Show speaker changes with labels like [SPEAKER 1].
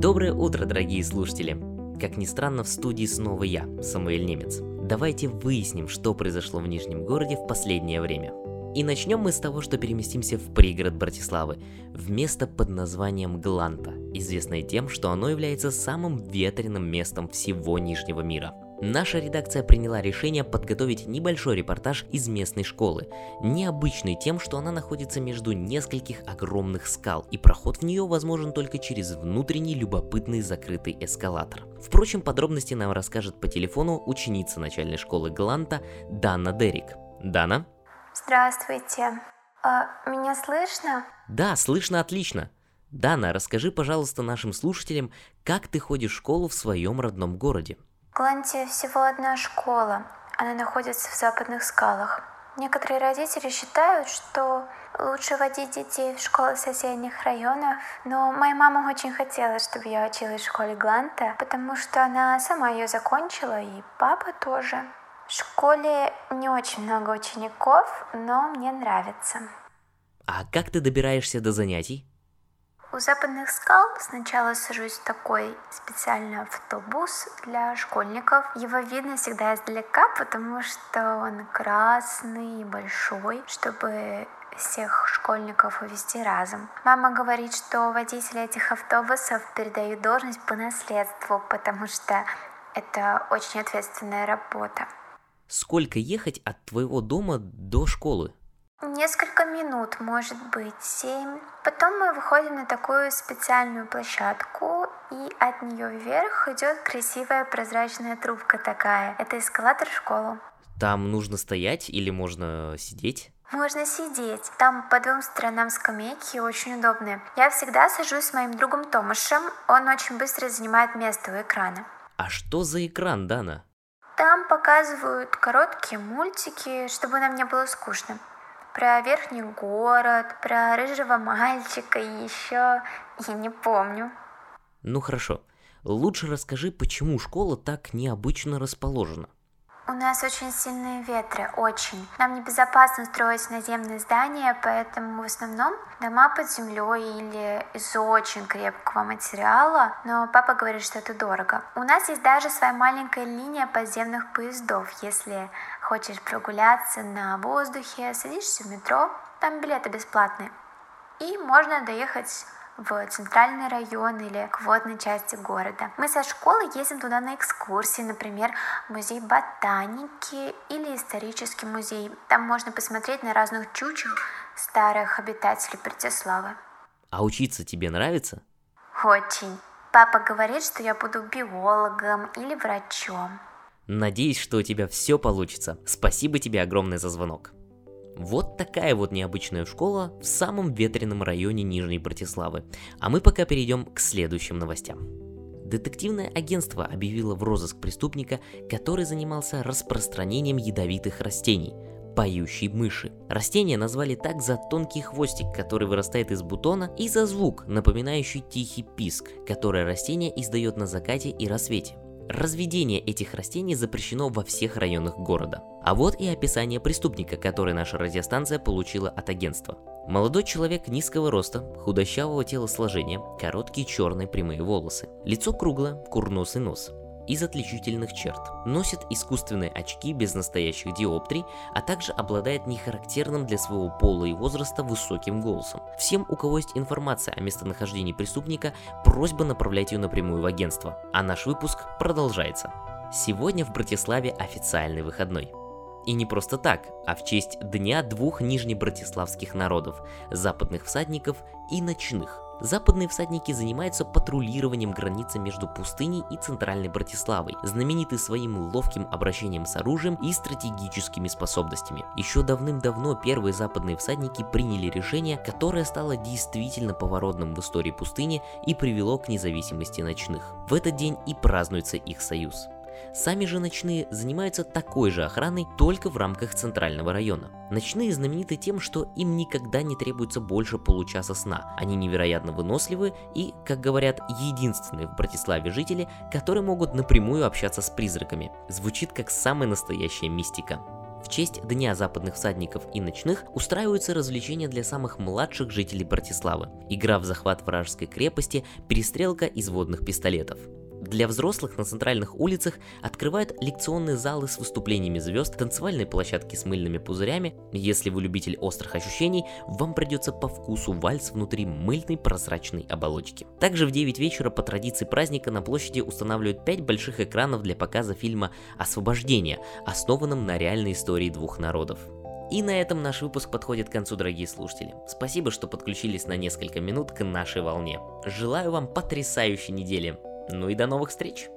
[SPEAKER 1] Доброе утро, дорогие слушатели! Как ни странно, в студии снова я, Самуэль Немец. Давайте выясним, что произошло в Нижнем городе в последнее время. И начнем мы с того, что переместимся в пригород Братиславы, в место под названием Гланта, известное тем, что оно является самым ветреным местом всего Нижнего мира – Наша редакция приняла решение подготовить небольшой репортаж из местной школы, необычный тем, что она находится между нескольких огромных скал, и проход в нее возможен только через внутренний любопытный закрытый эскалатор. Впрочем, подробности нам расскажет по телефону ученица начальной школы Гланта Дана Дерик. Дана?
[SPEAKER 2] Здравствуйте. А, меня слышно?
[SPEAKER 1] Да, слышно отлично. Дана, расскажи, пожалуйста, нашим слушателям, как ты ходишь в школу в своем родном городе.
[SPEAKER 2] Гланте всего одна школа. Она находится в западных скалах. Некоторые родители считают, что лучше водить детей в школы соседних районов, но моя мама очень хотела, чтобы я училась в школе Гланта, потому что она сама ее закончила, и папа тоже. В школе не очень много учеников, но мне нравится.
[SPEAKER 1] А как ты добираешься до занятий?
[SPEAKER 2] У западных скал сначала сажусь в такой специальный автобус для школьников. Его видно всегда издалека, потому что он красный и большой, чтобы всех школьников увезти разом. Мама говорит, что водители этих автобусов передают должность по наследству, потому что это очень ответственная работа.
[SPEAKER 1] Сколько ехать от твоего дома до школы?
[SPEAKER 2] Несколько минут, может быть, семь. Потом мы выходим на такую специальную площадку, и от нее вверх идет красивая прозрачная трубка такая. Это эскалатор в школу.
[SPEAKER 1] Там нужно стоять или можно сидеть?
[SPEAKER 2] Можно сидеть. Там по двум сторонам скамейки очень удобные. Я всегда сажусь с моим другом Томашем. Он очень быстро занимает место у экрана.
[SPEAKER 1] А что за экран, Дана?
[SPEAKER 2] Там показывают короткие мультики, чтобы нам не было скучно про верхний город, про рыжего мальчика и еще я не помню.
[SPEAKER 1] Ну хорошо. Лучше расскажи, почему школа так необычно расположена.
[SPEAKER 2] У нас очень сильные ветры, очень. Нам небезопасно строить наземные здания, поэтому в основном дома под землей или из очень крепкого материала, но папа говорит, что это дорого. У нас есть даже своя маленькая линия подземных поездов. Если хочешь прогуляться на воздухе, садишься в метро, там билеты бесплатные. И можно доехать в центральный район или к водной части города. Мы со школы ездим туда на экскурсии, например, музей ботаники или исторический музей. Там можно посмотреть на разных чучел старых обитателей Братиславы.
[SPEAKER 1] А учиться тебе нравится?
[SPEAKER 2] Очень. Папа говорит, что я буду биологом или врачом.
[SPEAKER 1] Надеюсь, что у тебя все получится. Спасибо тебе огромное за звонок. Вот такая вот необычная школа в самом ветреном районе Нижней Братиславы. А мы пока перейдем к следующим новостям. Детективное агентство объявило в розыск преступника, который занимался распространением ядовитых растений – поющей мыши. Растение назвали так за тонкий хвостик, который вырастает из бутона, и за звук, напоминающий тихий писк, который растение издает на закате и рассвете. Разведение этих растений запрещено во всех районах города. А вот и описание преступника, который наша радиостанция получила от агентства. Молодой человек низкого роста, худощавого телосложения, короткие черные прямые волосы. Лицо круглое, курносый нос из отличительных черт. Носит искусственные очки без настоящих диоптрий, а также обладает нехарактерным для своего пола и возраста высоким голосом. Всем, у кого есть информация о местонахождении преступника, просьба направлять ее напрямую в агентство. А наш выпуск продолжается. Сегодня в Братиславе официальный выходной. И не просто так, а в честь Дня двух нижнебратиславских народов – западных всадников и ночных – Западные всадники занимаются патрулированием границы между пустыней и центральной Братиславой, знамениты своим ловким обращением с оружием и стратегическими способностями. Еще давным-давно первые западные всадники приняли решение, которое стало действительно поворотным в истории пустыни и привело к независимости ночных. В этот день и празднуется их союз. Сами же ночные занимаются такой же охраной, только в рамках центрального района. Ночные знамениты тем, что им никогда не требуется больше получаса сна. Они невероятно выносливы и, как говорят, единственные в Братиславе жители, которые могут напрямую общаться с призраками. Звучит как самая настоящая мистика. В честь Дня западных всадников и ночных устраиваются развлечения для самых младших жителей Братиславы. Игра в захват вражеской крепости, перестрелка из водных пистолетов. Для взрослых на центральных улицах открывают лекционные залы с выступлениями звезд, танцевальные площадки с мыльными пузырями. Если вы любитель острых ощущений, вам придется по вкусу вальс внутри мыльной прозрачной оболочки. Также в 9 вечера по традиции праздника на площади устанавливают 5 больших экранов для показа фильма «Освобождение», основанном на реальной истории двух народов. И на этом наш выпуск подходит к концу, дорогие слушатели. Спасибо, что подключились на несколько минут к нашей волне. Желаю вам потрясающей недели. Ну и до новых встреч!